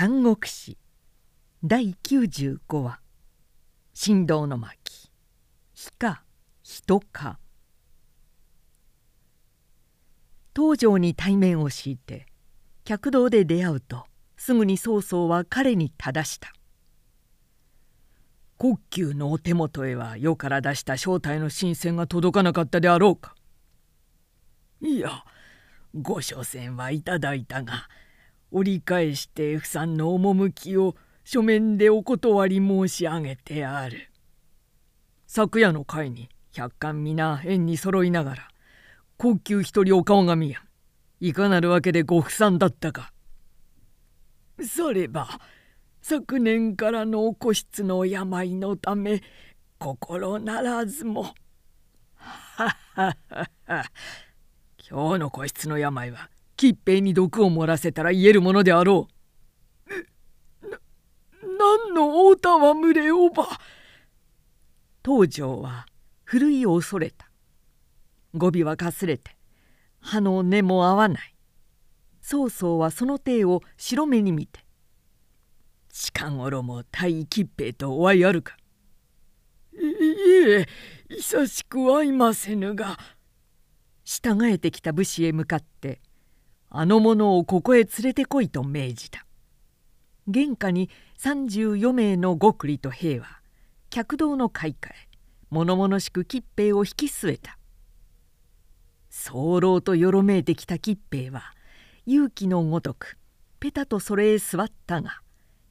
三国志。第95話「神道の巻」「非か人か」東条に対面を敷いて客道で出会うとすぐに曹操は彼に正した「国級のお手元へは世から出した正体の新鮮が届かなかったであろうか」いやご所詮はいただいたが折り返して不参の趣を書面でお断り申し上げてある。昨夜の会に百貫皆縁に揃いながら高級一人お顔が見やいかなるわけでご不参だったか。それば昨年からの個室の病のため心ならずも。はっはっはっ今日の個室の病は吉平に毒を漏らせたら言えるものであろう。な何のお戯れをば。東条はふるいを恐れた。語尾はかすれて。歯の根も合わない。曹操はその体を白目に見て「近頃も対吉平とお会いあるか?」いえ久しく会いませぬが。従えてきた武士へ向かって。あの者をここへ連れてこいと命じた。玄下に34名の極利と兵は客道の開会物々しく吉平を引き据えた。早漏とよろめいてきた吉平は勇気のごとくペタとそれへ座ったが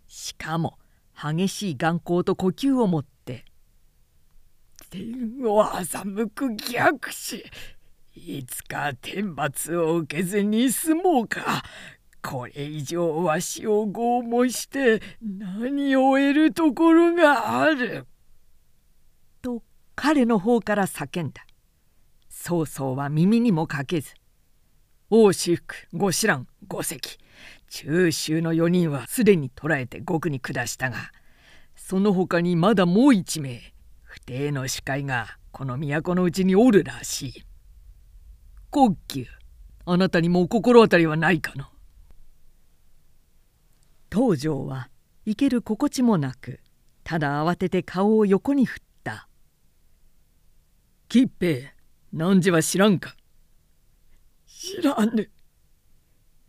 しかも激しい眼光と呼吸を持って「天を欺く逆死いつか天罰を受けずに済もうか。これ以上わしを拷問して何を得るところがある」と彼の方から叫んだ。曹操は耳にもかけず。王私服御子蘭御関中州の4人はすでに捕らえて獄に下したがその他にまだもう一名。不定の司会がこの都のうちにおるらしい。高級。あなたにもお心当たりはないかな。東条は生ける心地もなくただ慌てて顔を横に振った「吉平汝は知らんか?」知らぬ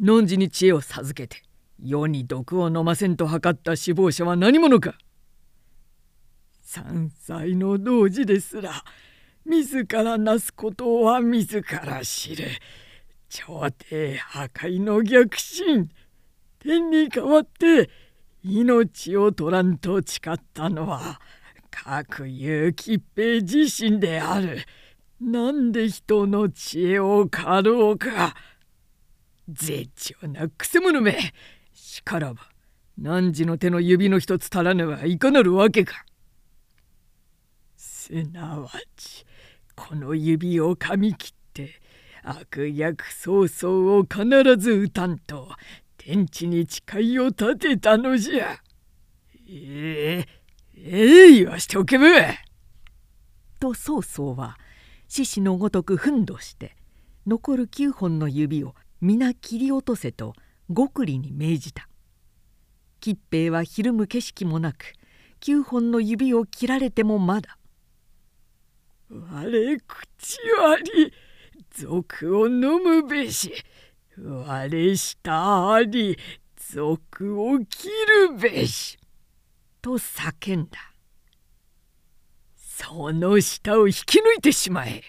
汝に知恵を授けて世に毒を飲ませんと図った死亡者は何者か？3歳の童子ですら自らなすことは自ら知る朝廷破壊の逆進。天に代わって命を取らんと誓ったのは各有吉平自身である。なんで人の知恵を狩ろうか。絶頂なくせ者め。しからば汝の手の指の一つ足らぬはいかなるわけか。すなわちこの指を噛み切って悪役曹操を必ず撃たんと天地に誓いを立てたのじゃ。ええええ言わしておけぶ。と曹操は獅子のごとく奮闘して残る9本の指を皆切り落とせと極利に命じた。吉平はひるむ景色もなく9本の指を切られてもまだ。我口割り賊を飲むべし。我下あり賊を切るべし」と叫んだ。その舌を引き抜いてしまえ。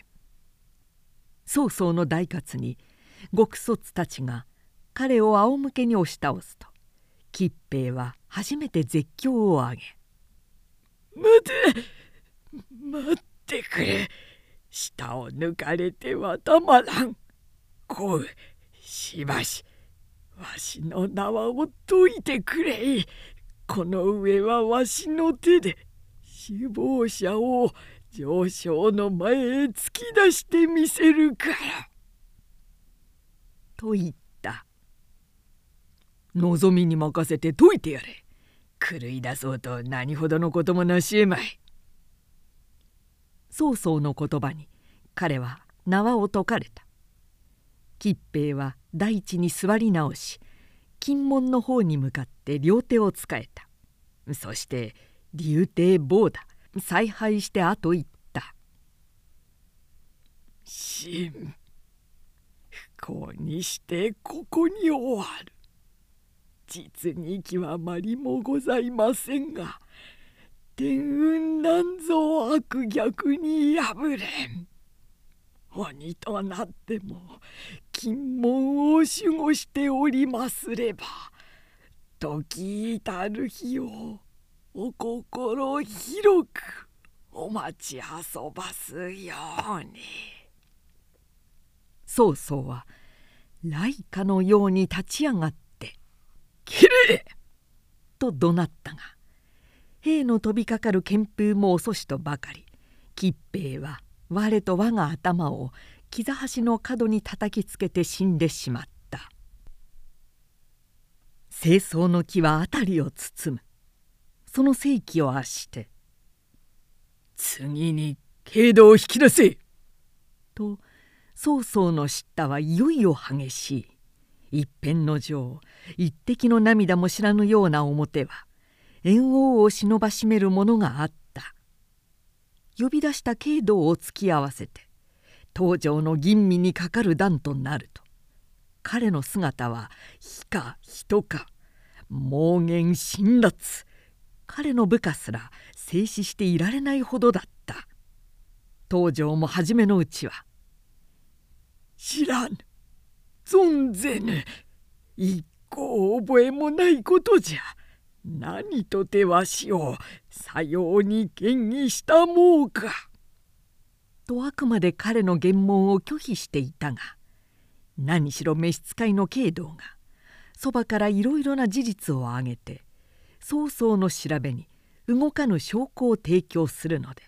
曹操の大活に極卒たちが彼を仰向けに押し倒すと吉平は初めて絶叫を上げ「待て待て。ってくれ。舌を抜かれてはたまらん。こうしばしわしの縄を解いてくれ。この上はわしの手で死亡者を上昇の前へ突き出してみせるから」と言った「望みに任せて解いてやれ。狂い出そうと何ほどのこともなしえまい」曹操の言葉に彼は縄を解かれた。吉平は大地に座り直し金門の方に向かって両手を使えた。そして竜亭棒だ。采配してあと言った「真不幸にしてここに終わる。実に極まりもございませんが天運なんぞ悪逆に破れん鬼となっても金門を守護しておりますれば時至る日をお心広くお待ち遊ばすように。曹操は雷花のように立ち上がって「きれ!」と怒鳴ったが兵の飛びかかる旋風も遅しとばかり。吉兵衛は我と我が頭を木座橋の角に叩きつけて死んでしまった。清掃の木は辺りを包む。その世紀を圧して「次に軽度を引き出せ!」と曹操の叱咤はいよいよ激しい。一辺の情一滴の涙も知らぬような表は猿翁を忍ばしめるものがあった。呼び出した軽度を突き合わせて東条の吟味にかかる段となると彼の姿は火か人か妄言辛辣彼の部下すら静止していられないほどだった。東条も初めのうちは知らぬ存ぜぬ一向覚えもないことじゃ。何とてわしをさように嫌疑したもうか」とあくまで彼の言問を拒否していたが何しろ召使いの慶道がそばからいろいろな事実を挙げて曹操の調べに動かぬ証拠を提供するので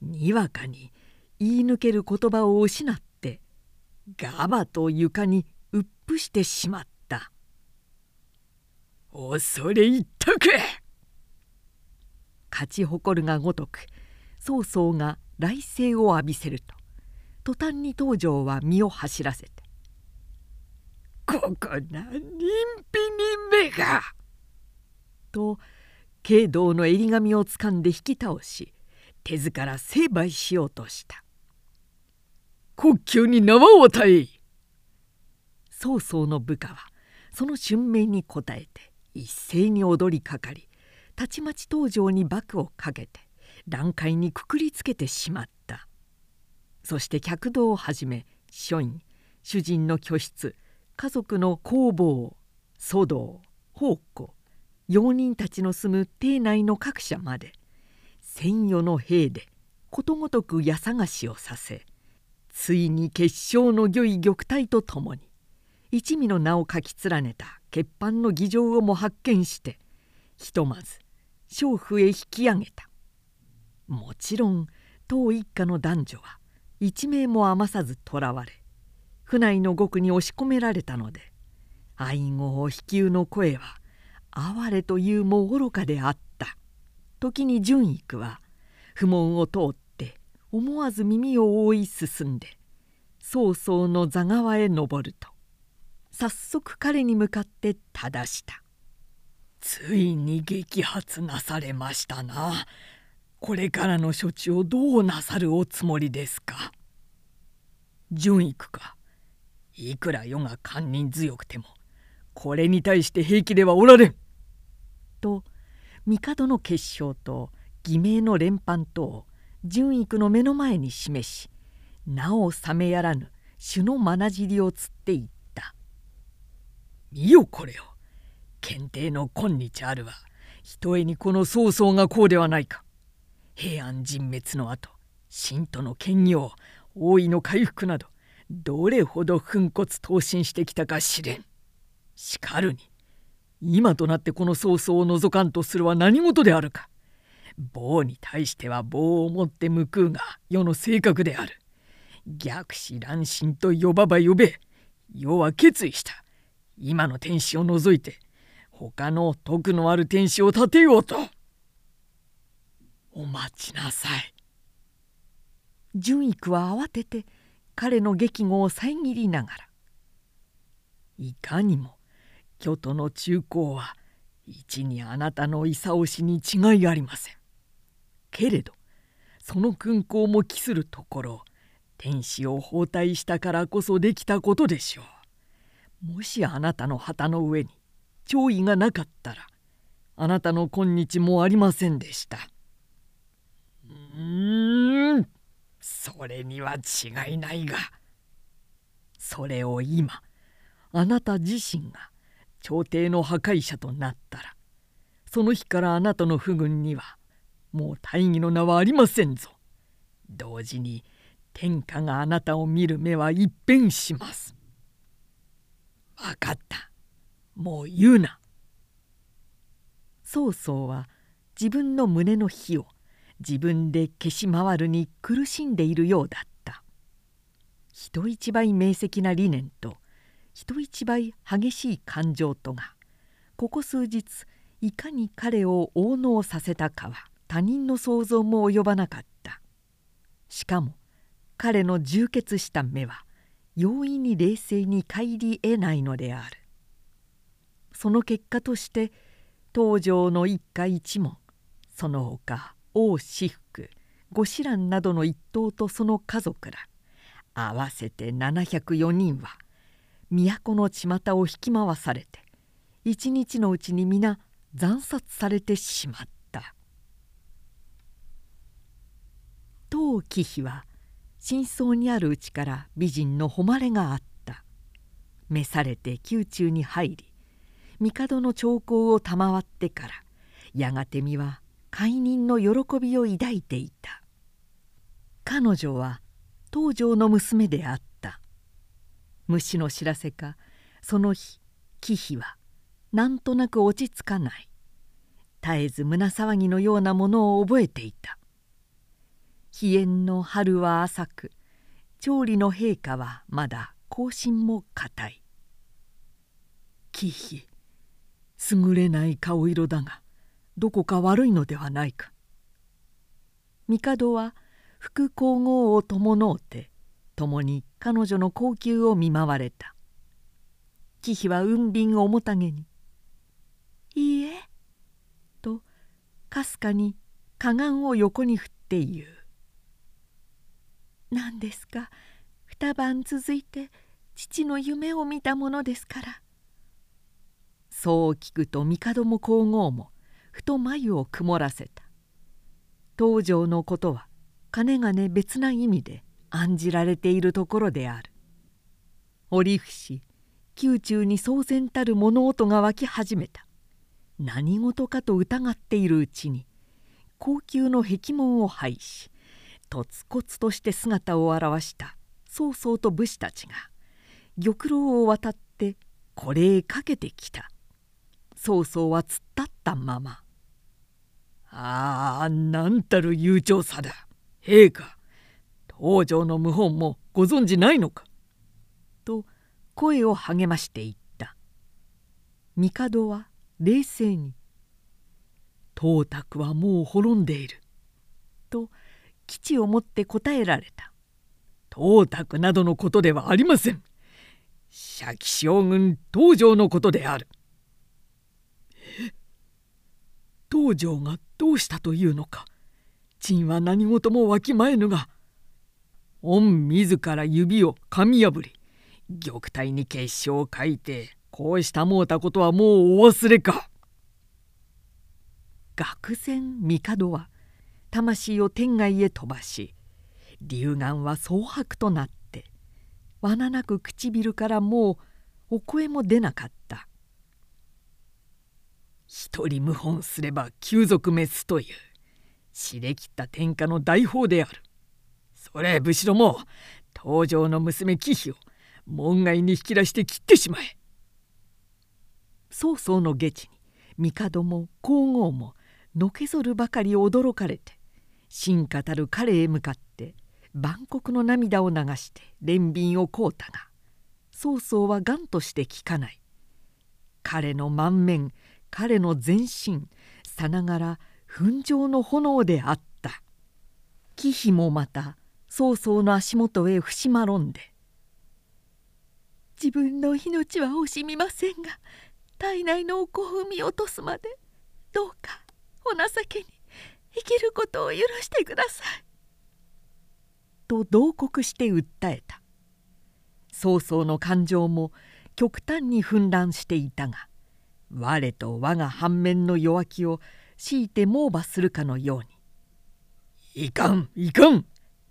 にわかに言い抜ける言葉を失ってガバと床にうっぷしてしまった。恐れ入ったか勝ち誇るがごとく曹操が来勢を浴びせると途端に東条は身を走らせて「ここな人否に目が!」と慶道の襟髪をつかんで引き倒し手ずから成敗しようとした。国境に縄を与え。曹操の部下はその春明に応えて一斉に踊りかかりたちまち東条に幕をかけて乱階にくくりつけてしまった。そして客道をはじめ書院主人の居室家族の工房祖道宝庫用人たちの住む邸内の各社まで千余の兵でことごとく家探しをさせついに結晶の御意玉体とともに一味の名を書き連ねた血板の議場をも発見してひとまず娼婦へ引き上げた。もちろん当一家の男女は一名も余さず囚われ府内の獄に押し込められたので愛語を引きうの声は哀れというも愚かであった。時に純育は不問を通って思わず耳を覆い進んで曹操の座側へ登ると早速彼に向かって正した「ついに激発なされましたな。これからの処置をどうなさるおつもりですか?」順育か？いくら世が堪忍強くてもこれに対して平気ではおられん。と帝の結晶と偽名の連判とを純育の目の前に示しなお冷めやらぬ種のまなじりをつっていた「見よこれを検定の今日あるはひとえにこの曹操がこうではないか。平安人滅の後信徒の兼業王位の回復などどれほど粉骨闘身してきたか知れん。しかるに今となってこの曹操を除かんとするは何事であるか。棒に対しては棒を持って報うが世の性格である。逆死乱心と呼ばば呼べ。世は決意した。今の天使を除いて他の徳のある天使を立てようと。お待ちなさい。純育は慌てて彼の激語を遮りながらいかにも京都の中高は一にあなたの功しに違いありません。けれどその勲功も期するところ天使を包帯したからこそできたことでしょう。もしあなたの旗の上に弔意がなかったらあなたの今日もありませんでした。うんそれには違いないがそれを今あなた自身が朝廷の破壊者となったらその日からあなたの不軍にはもう大義の名はありませんぞ。同時に天下があなたを見る目は一変します。分かった。もう言うな。曹操は自分の胸の火を自分で消し回るに苦しんでいるようだった人一倍明晰な理念と人一倍激しい感情とがここ数日いかに彼を応能させたかは他人の想像も及ばなかったしかも彼の充血した目は容易に冷静に顧り得ないのである。その結果として東条の一家一門その他王私服御子蘭などの一党とその家族ら合わせて704人は都の巷を引き回されて一日のうちに皆惨殺されてしまった。当貴妃は真相にあるうちから美人の誉れがあった。召されて宮中に入り帝の兆候を賜ってからやがて身は解任の喜びを抱いていた。彼女は東条の娘であった。虫の知らせかその日貴妃はなんとなく落ち着かない。絶えず胸騒ぎのようなものを覚えていた。飛燕の春は浅く調理の陛下はまだ更新も固い。貴妃優れない顔色だがどこか悪いのではないか。帝は副皇后を伴うて共に彼女の高級を見舞われた。貴妃は雲便面影に「いいえ」とかすかにかがんを横に振って言う「何ですか。二晩続いて父の夢を見たものですから」そう聞くと帝も皇后もふと眉を曇らせた。東条のことはかねがね別な意味で案じられているところである。折伏宮中に騒然たる物音が湧き始めた。何事かと疑っているうちに高級の壁門を廃しとつこつとして姿を現した。曹操と武士たちが玉楼を渡ってこれへかけてきた。曹操は突っ立ったまま。ああなんたる悠長さだ。陛下東条の謀反もご存じないのか」と声を励ましていった。帝は冷静に「東卓はもう滅んでいる」と基地をもって答えられた「東卓などのことではありません」「社稷将軍東条のことである」え東条がどうしたというのか陳は何事もわきまえぬが御自ら指を噛み破り玉体に結晶を書いてこうしたもうたことはもうお忘れか愕然帝は魂を天外へ飛ばし龍眼は蒼白となって罠なく唇からもうお声も出なかった。一人謀反すれば旧族滅という知れきった天下の大法である。それ武士ども東条の娘貴妃を門外に引き出して切ってしまえ。曹操の下地に帝も皇后ものけぞるばかり驚かれて進化たる彼へ向かって万国の涙を流して憐憫をこうたが曹操は頑として聞かない。彼の満面彼の全身さながら噴上の炎であった。貴妃もまた曹操の足元へ伏しまろんで「自分の命は惜しみませんが体内のお子を産み落とすまでどうかお情けに。生きることを許してください」と慟哭して訴えた。曹操の感情も極端に紛乱していたが我と我が反面の弱気を強いて猛罵するかのように「いかんいかん。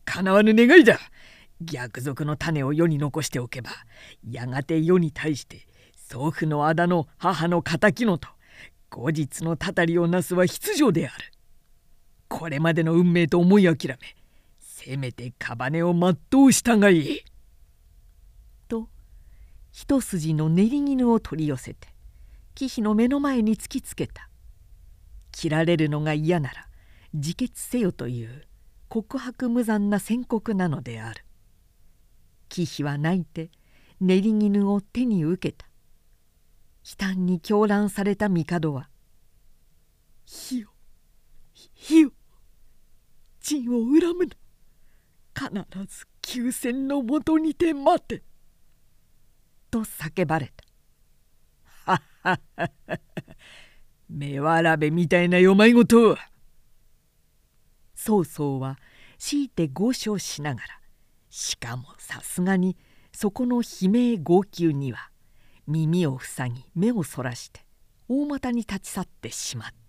かなわぬ願いだ。逆賊の種を世に残しておけばやがて世に対して祖父の仇の母の敵のと後日のたたりをなすは必定である。これまでの運命と思い諦めせめて屍を全うしたがいい」と一筋の練り絹を取り寄せて騎士の目の前に突きつけた。切られるのが嫌なら自決せよという告白無残な宣告なのである。騎士は泣いて練り絹を手に受けた。悲嘆に狂乱された帝は「火よ火よ陣を恨むな。必ず休戦のもとにて待て」と叫ばれた。はははは目わらべみたいなよまいごと曹操は強いて豪笑しながら。しかもさすがにそこの悲鳴号泣には耳を塞ぎ目をそらして大股に立ち去ってしまった。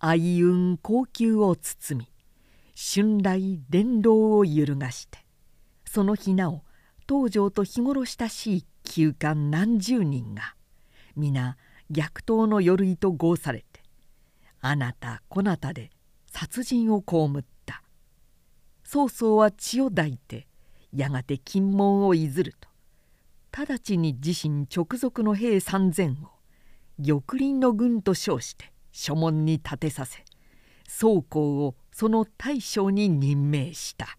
愛雲高級を包み春来伝道を揺るがしてその日なお東条と日頃親しい旧官何十人が皆逆盗の夜意と合されてあなたこなたで殺人を被った。曹操は血を抱いてやがて金門をいずると直ちに自身直属の兵三千を玉林の軍と称して書門に立てさせ宗公をその大将に任命した。